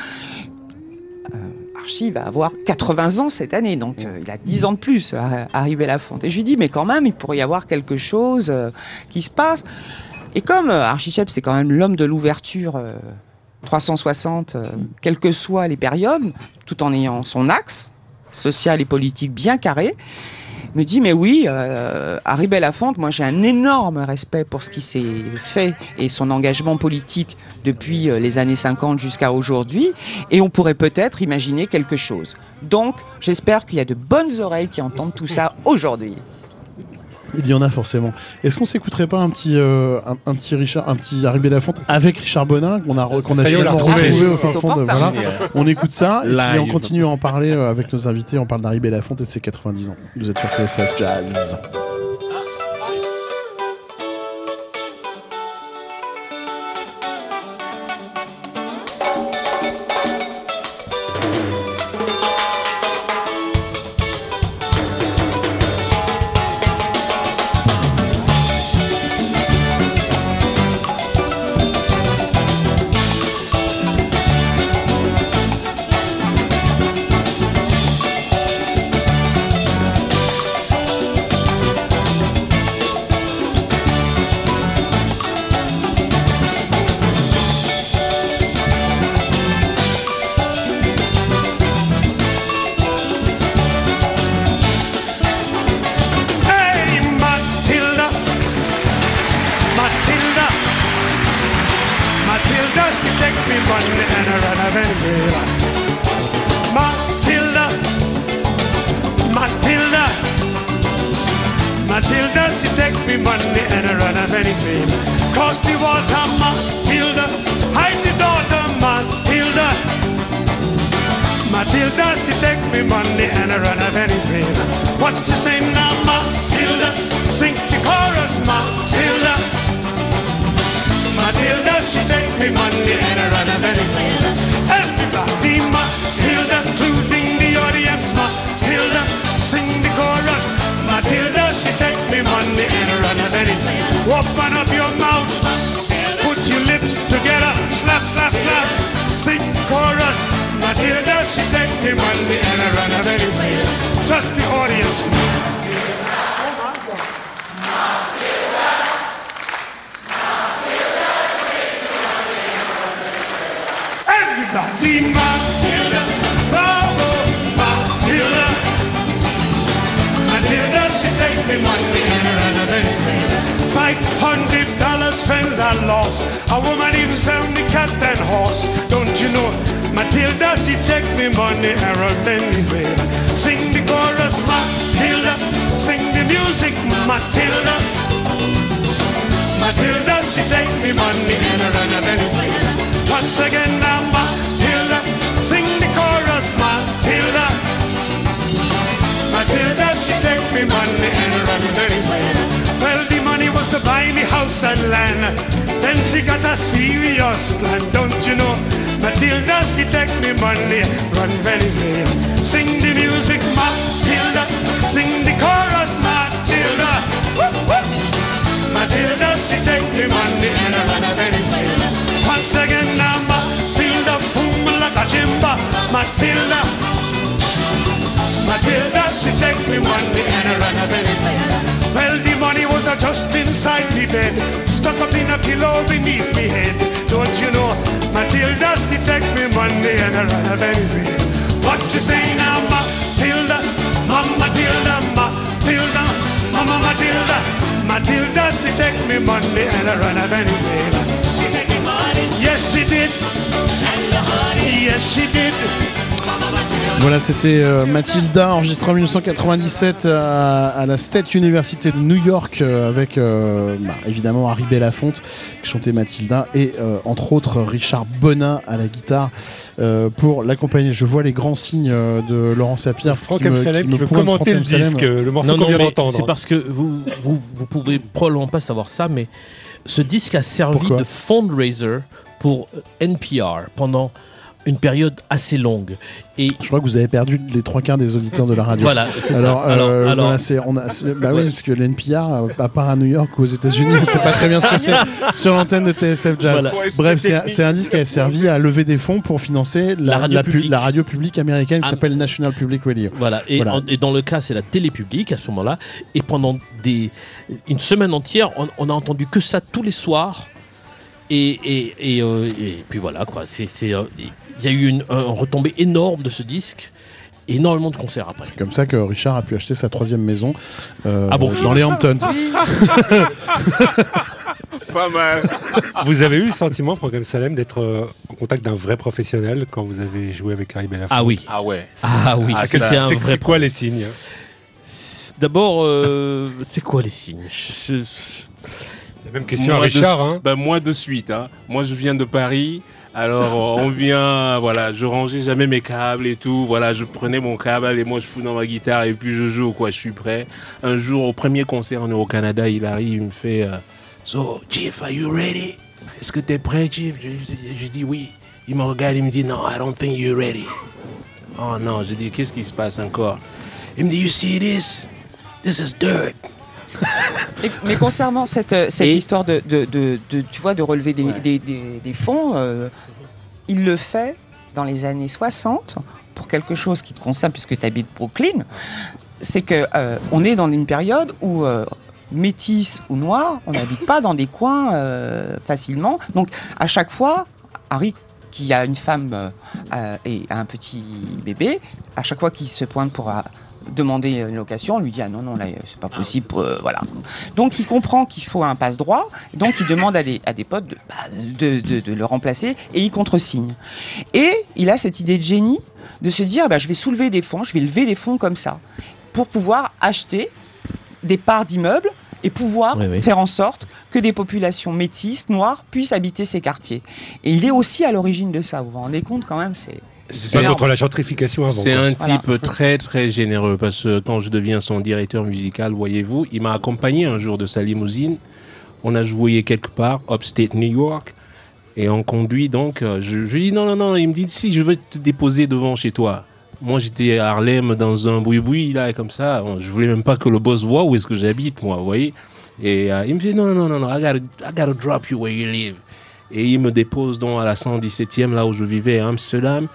Archie va avoir 80 ans cette année, donc il a 10 ans de plus à arriver à la fonte. Et je lui dis, mais quand même, il pourrait y avoir quelque chose qui se passe. Et comme Archie Shep, c'est quand même l'homme de l'ouverture 360, quelles que soient les périodes, tout en ayant son axe social et politique bien carré, me dit mais oui, euh, Harry Belafonte, moi j'ai un énorme respect pour ce qui s'est fait et son engagement politique depuis les années 50 jusqu'à aujourd'hui, et on pourrait peut-être imaginer quelque chose. Donc j'espère qu'il y a de bonnes oreilles qui entendent tout ça aujourd'hui. Il y en a forcément. Est-ce qu'on s'écouterait pas un petit, euh, un, petit Richard, un petit Harry Belafonte avec Richard Bonin qu'on a, qu'on a finalement retrouvé au fin fond de, voilà. On écoute ça et puis on continue à en parler avec nos invités. On parle d'Harry Belafonte et de ses 90 ans. Vous êtes sur TSF Jazz. his name. Cause the Walter Matilda, hide your daughter Matilda. Matilda, she take me money and I run up in his. What you say now, Matilda? Sing the chorus, Matilda. Matilda, she take me money and I run up in his. Everybody, Matilda, including ladies. Open up your mouth, put your lips together, slap, slap, slap. Sing chorus. Matilda, she take him and the Anna Rana ladies. Just the audience. Everybody, Matilda, Matilda. Matilda, she take me money. Hundred dollars friends I lost. A woman even sell me cat and horse. Don't you know? Matilda, she take me money and run Benny's way. Sing the chorus, Matilda. Sing the music, Matilda. Matilda, she take me money and run Benny's way. Once again now, Matilda. Sing the chorus, Matilda. Matilda, she take me money and run Benny's way money was to buy me house and land. Then she got a serious plan, don't you know? Matilda, she take me money, run Venice way. Sing the music, Matilda. Sing the chorus, Matilda. Matilda, she take me money and I run Venice way. Once again, now Matilda, fumble kajimba, Matilda. Matilda, she take me money and I run Venice way was uh, just inside me bed, stuck up in a pillow beneath me head. Don't you know, Matilda, she take me Monday and I run up in. What you say now, Matilda, Mama Matilda, Matilda, Mama Matilda, Matilda, she take me Monday and I run up in. She take me money Yes, she did. And the honey. Yes, she did. Voilà, c'était euh, Mathilda, enregistré en 1997 à, la State University de New York euh, avec euh, bah, évidemment Harry Belafonte qui chantait Mathilda et entre autres Richard Bonin à la guitare pour l'accompagner. Je vois les grands signes de Laurent Sapir. Franck M. Salem qui veut commenter le disque, le morceau qu'on vient d'entendre. C'est parce que vous, vous, vous pouvez probablement pas savoir ça, mais ce disque a servi de fundraiser pour NPR pendant une période assez longue. Et je crois que vous avez perdu les trois quarts des auditeurs de la radio. Voilà, c'est ça. Alors, euh, alors, on a, bah oui, parce que l'NPR, à part à New York ou aux États-Unis, on ne sait pas très bien ce que c'est sur l'antenne de TSF Jazz. Bref, c'est un disque qui a servi à lever des fonds pour financer la, radio, publique. la radio, publique. américaine qui ah. s'appelle National Public Radio. Voilà, et, et, dans le cas, c'est la télé publique à ce moment-là. Et pendant des, une semaine entière, on, on a entendu que ça tous les soirs. Et, et, et, euh, et, puis voilà, quoi. C'est, euh, il y a eu une, un retombée énorme de ce disque énormément de concerts après. C'est comme ça que Richard a pu acheter sa troisième maison euh, ah bon dans les Hamptons. Pas mal. Vous avez eu le sentiment, Franck Salem, d'être euh, en contact d'un vrai professionnel quand vous avez joué avec Harry Belafonte? Ah oui. Ah ouais. Ah oui. Ah, c'est quoi les signes D'abord, euh, c'est quoi les signes? La même question à Richard. Hein. Ben, moi de suite. Hein. Moi, je viens de Paris. Alors on vient, voilà, je rangeais jamais mes câbles et tout. Voilà, je prenais mon câble et moi je fous dans ma guitare et puis je joue quoi. Je suis prêt. Un jour au premier concert au Canada, il arrive, il me fait euh, So Chief, are you ready? Est-ce que tu es prêt, Chief je, dis oui. Il me regarde, il me dit non, I don't think you're ready. Oh non, je dis qu'est-ce qui se passe encore? Il me dit You see this? This is dirt mais, concernant cette, euh, cette histoire de, de, de, tu vois, de relever des, des, des, fonds, euh, il le fait dans les années 60 pour quelque chose qui te concerne puisque tu habites Brooklyn. C'est que euh, on est dans une période où métis ou noir, on n'habite pas dans des coins facilement. Donc à chaque fois, Harry qui a une femme et un petit bébé, à chaque fois qu'il se pointe pour demander une location, on lui dit ah non non là c'est pas possible, euh, voilà. Donc il comprend qu'il faut un passe droit, donc il demande à des, à des potes bah, de, de, de, le remplacer et il contresigne. Et il a cette idée de génie de se dire bah, je vais soulever des fonds, je vais lever des fonds comme ça pour pouvoir acheter des parts d'immeubles et pouvoir faire en sorte que des populations métisses, noires, puissent habiter ces quartiers. Et il est aussi à l'origine de ça. Vous vous rendez compte quand même, c'est c'est contre la gentrification avant. C'est un type très très généreux parce que quand je deviens son directeur musical, voyez-vous, il m'a accompagné un jour de sa limousine. On a joué quelque part, upstate New York, et on conduit donc. Euh, je, lui dis non, non, non. Il me dit si je veux te déposer devant chez toi. Moi, j'étais à Harlem dans un boui-boui, là, comme ça. Je voulais même pas que le boss voit où est-ce que j'habite, moi, vous voyez. Et euh, il me dit non, non, non, non, I gotta, I gotta drop you where you live. Et il me dépose donc à la 117e, là où je vivais à Amsterdam.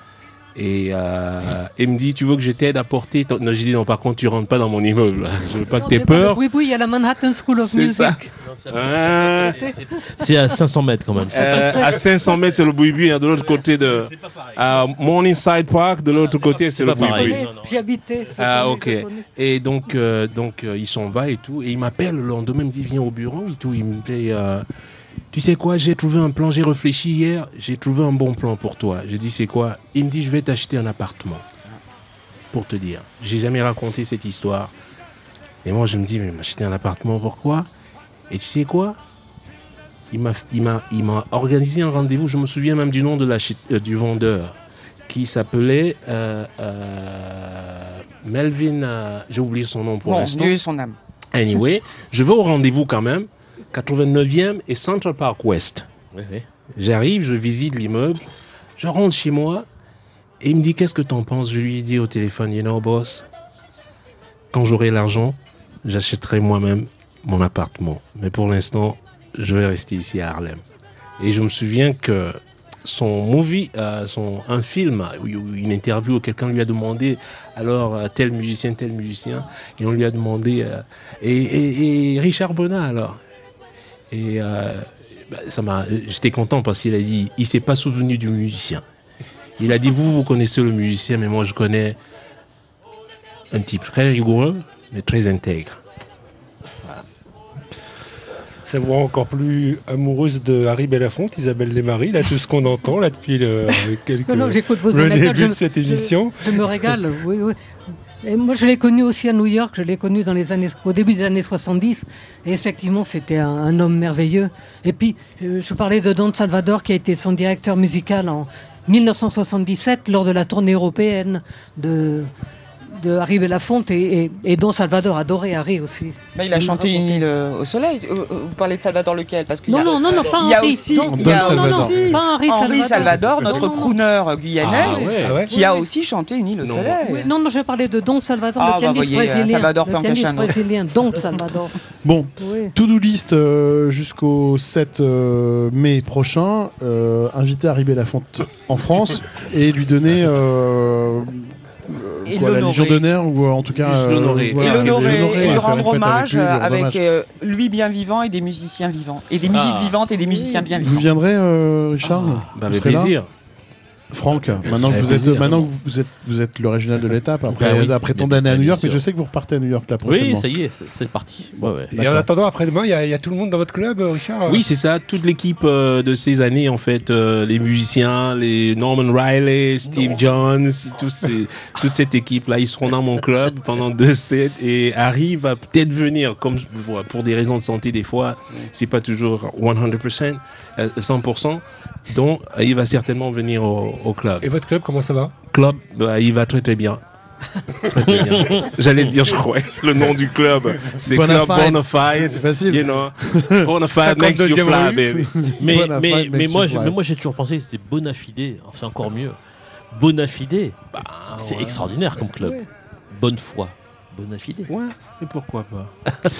Et euh, il me dit, tu veux que je t'aide à porter ton... Non, j'ai dit, non, par contre, tu rentres pas dans mon immeuble. Je veux pas que tu aies peur. Oui, oui, il y a la Manhattan School of Music. C'est à 500 mètres quand même. Euh, à 500 mètres, c'est le boui hein, de l'autre côté de. À Morningside Park, de l'autre côté, c'est le boui J'y habitais. Ah, ok. Et donc, euh, donc euh, il s'en va et tout. Et il m'appelle le lendemain, il me dit, viens au bureau et tout. Il me fait. Tu sais quoi, j'ai trouvé un plan, j'ai réfléchi hier, j'ai trouvé un bon plan pour toi. J'ai dit, c'est quoi? Il me dit, je vais t'acheter un appartement. Pour te dire. J'ai jamais raconté cette histoire. Et moi, je me dis, mais m'acheter un appartement, pourquoi? Et tu sais quoi? Il m'a, organisé un rendez-vous, je me souviens même du nom de la, euh, du vendeur, qui s'appelait euh, euh, Melvin, j'ai oublié son nom pour bon, l'instant. son âme. Anyway, je vais au rendez-vous quand même. 89e et Central Park West. J'arrive, je visite l'immeuble, je rentre chez moi et il me dit Qu'est-ce que t'en penses? Je lui dis au téléphone You know, boss, quand j'aurai l'argent, j'achèterai moi-même mon appartement. Mais pour l'instant, je vais rester ici à Harlem. Et je me souviens que son movie, euh, son, un film, une interview où quelqu'un lui a demandé alors euh, tel musicien, tel musicien, et on lui a demandé euh, et, et, Richard Bonnat alors. Et euh, bah, ça m'a, j'étais content parce qu'il a dit, il s'est pas souvenu du musicien. Il a dit, vous, vous connaissez le musicien, mais moi, je connais un type très rigoureux, mais très intègre. Ça vous rend encore plus amoureuse de Harry Belafonte, Isabelle Desmaris, là, tout ce qu'on entend là depuis le, quelques, non, j'écoute vos le début de cette émission. Je, je me régale, oui, oui. Et moi, je l'ai connu aussi à New York, je l'ai connu dans les années, au début des années 70. Et effectivement, c'était un, un, homme merveilleux. Et puis, je, je parlais de Don Salvador, qui a été son directeur musical en 1977, lors de la tournée européenne de, de Harry Belafonte et, et, et dont Salvador adorait Harry aussi. Bah, il a chanté Une île au soleil. Vous parlez de Salvador lequel? Parce qu'il non, y a, non, non, non, pas Henri. aussi, il y a non, non, non, aussi pas Henri Henri Salvador. Salvador, notre non, non. crooner guyanais, Ah ouais, ah ouais. qui a aussi chanté Une île au soleil. Oui, non, non, je parlais de Don Salvador, Ah, le bah, pianiste voyez, brésilien. Salvador le pianiste brésilien, Don Salvador. Bon, Oui. to-do list euh, jusqu'au 7 euh, mai prochain. euh, inviter Harry Belafonte en France et lui donner euh, euh, Et quoi, la l'honorer. Légion d'honneur ou euh, en tout cas euh, l'honorer. Et voilà, lui rendre avec hommage avec euh, lui bien vivant et des musiciens vivants. Et des musiques Ah. vivantes et des musiciens bien Vous vivants. viendrez, euh, Richard Bah, Vous avec plaisir. Franck, maintenant que vous êtes, plaisir. maintenant que vous êtes, vous êtes le régional de l'étape après, Bah oui, après tant d'années à New York, mais je sais que vous repartez à New York là prochainement. Oui, ça y est, c'est- parti. Ouais, ouais. Et en attendant, après-demain, il y, a- il y a tout le monde dans votre club, Richard Oui, c'est ça. Toute l'équipe euh, de ces années, en fait, euh, les musiciens, les Norman Riley, Steve Jones, ces- toute cette équipe-là, ils seront dans mon club pendant deux sets. Et Harry va peut-être venir, comme pour des raisons de santé, des fois, c'est pas toujours 100%, euh, 100%. Donc, euh, il va certainement venir au, au club. Et votre club, comment ça va? Club, bah, il va très très bien. J'allais dire, je crois, le nom du club, c'est Club Bonafide. Bonafide. C'est facile. You know, Bonafide makes you 52e fly, baby. Mais, mais, mais, moi, fly. j'ai- mais moi, j'ai toujours pensé que c'était Bonafide. C'est encore mieux. Bonafide, Bah, c'est ouais. extraordinaire comme club. Bonne foi. Bonafide. Ouais, et pourquoi pas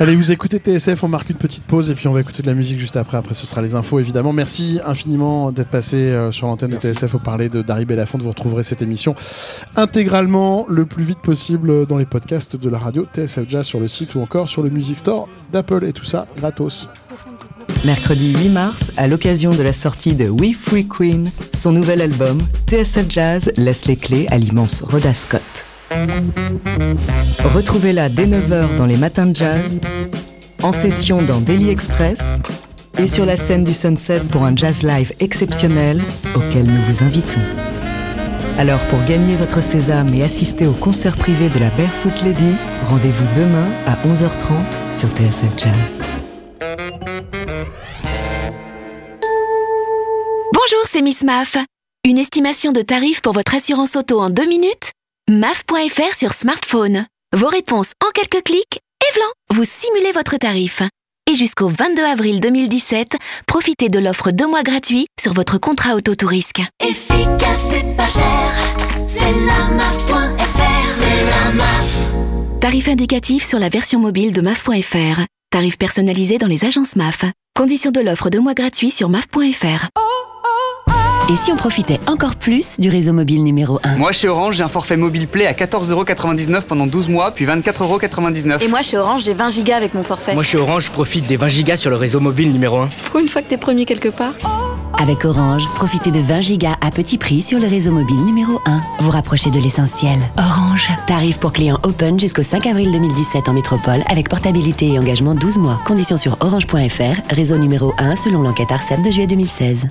Allez, vous écoutez TSF, on marque une petite pause et puis on va écouter de la musique juste après. Après, ce sera les infos évidemment. Merci infiniment d'être passé euh, sur l'antenne de. TSF pour parler de Dari Belafonte. Vous retrouverez cette émission intégralement le plus vite possible dans les podcasts de la radio TSF Jazz sur le site ou encore sur le Music Store d'Apple et tout ça gratos. Mercredi 8 mars, à l'occasion de la sortie de We Free Queen, son nouvel album, TSF Jazz laisse les clés à l'immense Rhoda Scott. Retrouvez-la dès 9h dans les matins de jazz, en session dans Daily Express et sur la scène du Sunset pour un jazz live exceptionnel auquel nous vous invitons. Alors pour gagner votre sésame et assister au concert privé de la Barefoot Lady, rendez-vous demain à 11h30 sur TSF Jazz. Bonjour, c'est Miss Maf. Une estimation de tarif pour votre assurance auto en deux minutes maf.fr sur smartphone. Vos réponses en quelques clics et vlan, vous simulez votre tarif. Et jusqu'au 22 avril 2017, profitez de l'offre 2 mois gratuits sur votre contrat auto tout risque. Efficace et pas cher, c'est la MAF.fr, c'est la MAF. Tarif indicatif sur la version mobile de maf.fr. Tarif personnalisé dans les agences MAF. Conditions de l'offre 2 mois gratuits sur maf.fr. Et si on profitait encore plus du réseau mobile numéro 1 Moi, chez Orange, j'ai un forfait mobile Play à 14,99€ pendant 12 mois, puis 24,99€. Et moi, chez Orange, j'ai 20 gigas avec mon forfait. Moi, chez Orange, je profite des 20 gigas sur le réseau mobile numéro 1. Pour une fois que t'es premier quelque part. Avec Orange, profitez de 20 gigas à petit prix sur le réseau mobile numéro 1. Vous rapprochez de l'essentiel. Orange. Tarif pour clients open jusqu'au 5 avril 2017 en métropole avec portabilité et engagement 12 mois. Conditions sur orange.fr, réseau numéro 1 selon l'enquête ARCEP de juillet 2016.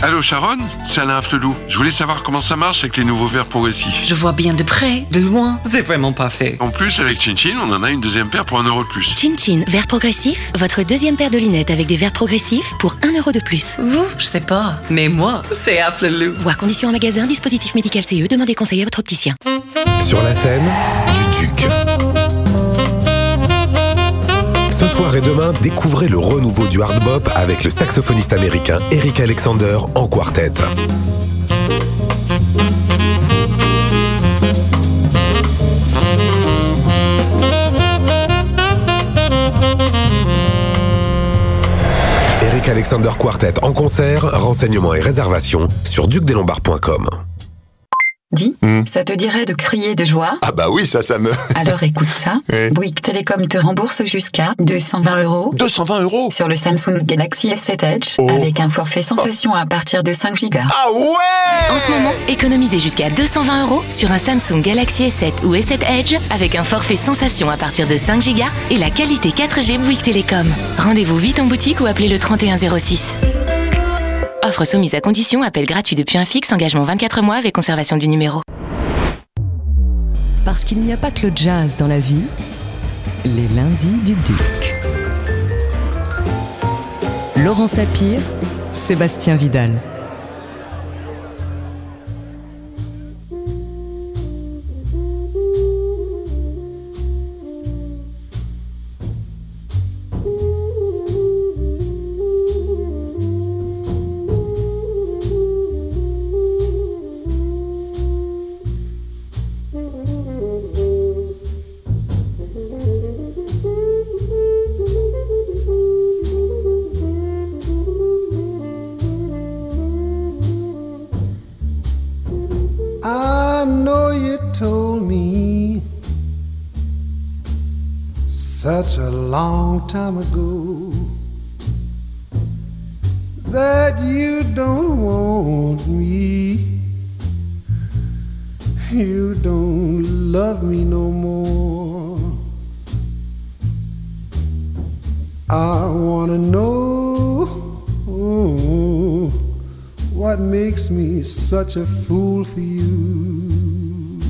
Allô Sharon C'est Alain Flelou. Je voulais savoir comment ça marche avec les nouveaux verres progressifs. Je vois bien de près, de loin, c'est vraiment parfait. En plus, avec Chin Chin, on en a une deuxième paire pour un euro de plus. Chin Chin, verre progressif, votre deuxième paire de lunettes avec des verres progressifs pour 1 euro de plus. Vous, je sais pas, mais moi, c'est Afflelou. Voir conditions en magasin, dispositif médical CE, demandez conseil à votre opticien. Sur la scène du Duc. Ce soir et demain, découvrez le renouveau du hard bop avec le saxophoniste américain Eric Alexander en quartet. Eric Alexander Quartet en concert, renseignements et réservations sur ducdeslombards.com. Ça te dirait de crier de joie? Ah bah oui, ça, ça me... Alors écoute ça. Bouygues Télécom te rembourse jusqu'à 220 euros. 220 euros? Sur le Samsung Galaxy S7 Edge, oh. avec un forfait sensation à partir de 5 Go. Ah ouais En ce moment, économisez jusqu'à 220 euros sur un Samsung Galaxy S7 ou S7 Edge, avec un forfait sensation à partir de 5 Go et la qualité 4G Bouygues Télécom. Rendez-vous vite en boutique ou appelez le 3106. Offre soumise à condition, appel gratuit depuis un fixe, engagement 24 mois avec conservation du numéro. Parce qu'il n'y a pas que le jazz dans la vie, les lundis du Duc. Laurent Sapir, Sébastien Vidal. Time ago that you don't want me. You don't love me no more. I wanna know what makes me such a fool for you.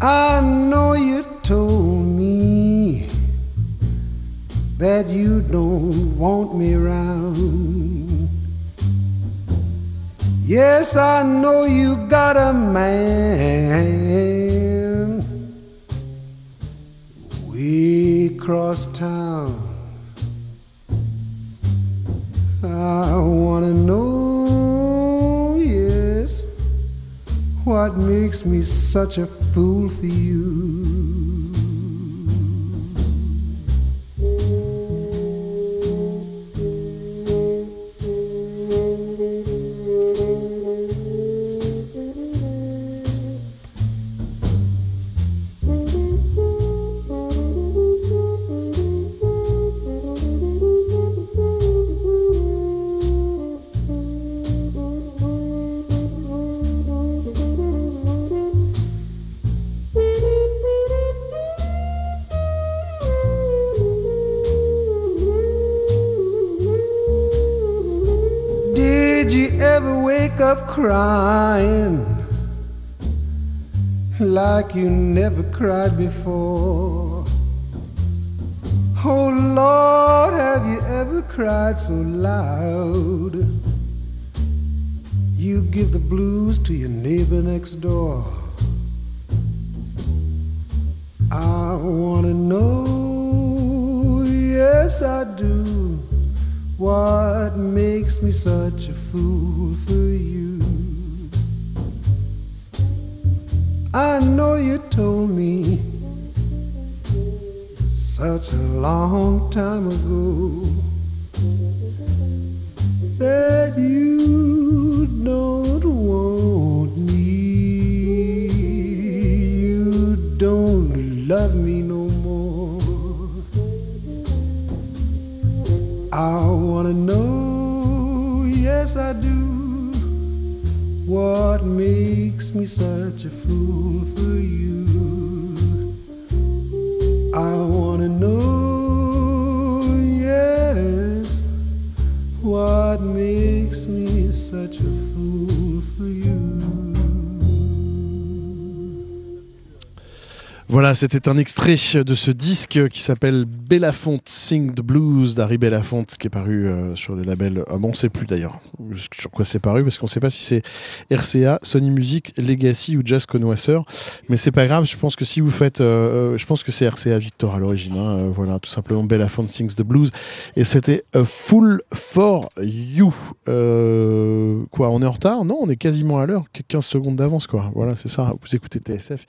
I know you told that you don't want me around. Yes, I know you got a man way across town. I wanna know, yes, what makes me such a fool for you. Like you never cried before. Oh Lord, have you ever cried so loud? You give the blues to your neighbor next door. I wanna know, yes I do, what makes me such a fool for you. I know you told me such a long time ago that you don't want me, you don't love me no more. I wanna know, yes, I do. What me such a fool for you? I wanna know, yes, what makes me such a fool Voilà, c'était un extrait de ce disque qui s'appelle Belafonte Sing the Blues d'Harry Belafonte qui est paru euh, sur le label. Ah bon, on ne sait plus d'ailleurs sur quoi c'est paru parce qu'on ne sait pas si c'est RCA, Sony Music, Legacy ou Jazz Connoisseur. Mais c'est pas grave, je pense que si vous faites. Euh, euh, je pense que c'est RCA Victor à l'origine. Hein, voilà, tout simplement Belafonte Sings the Blues. Et c'était Full for You. quoi, on est en retard? Non, on est quasiment à l'heure, 15 secondes d'avance quoi. Voilà, c'est ça. Vous écoutez TSF.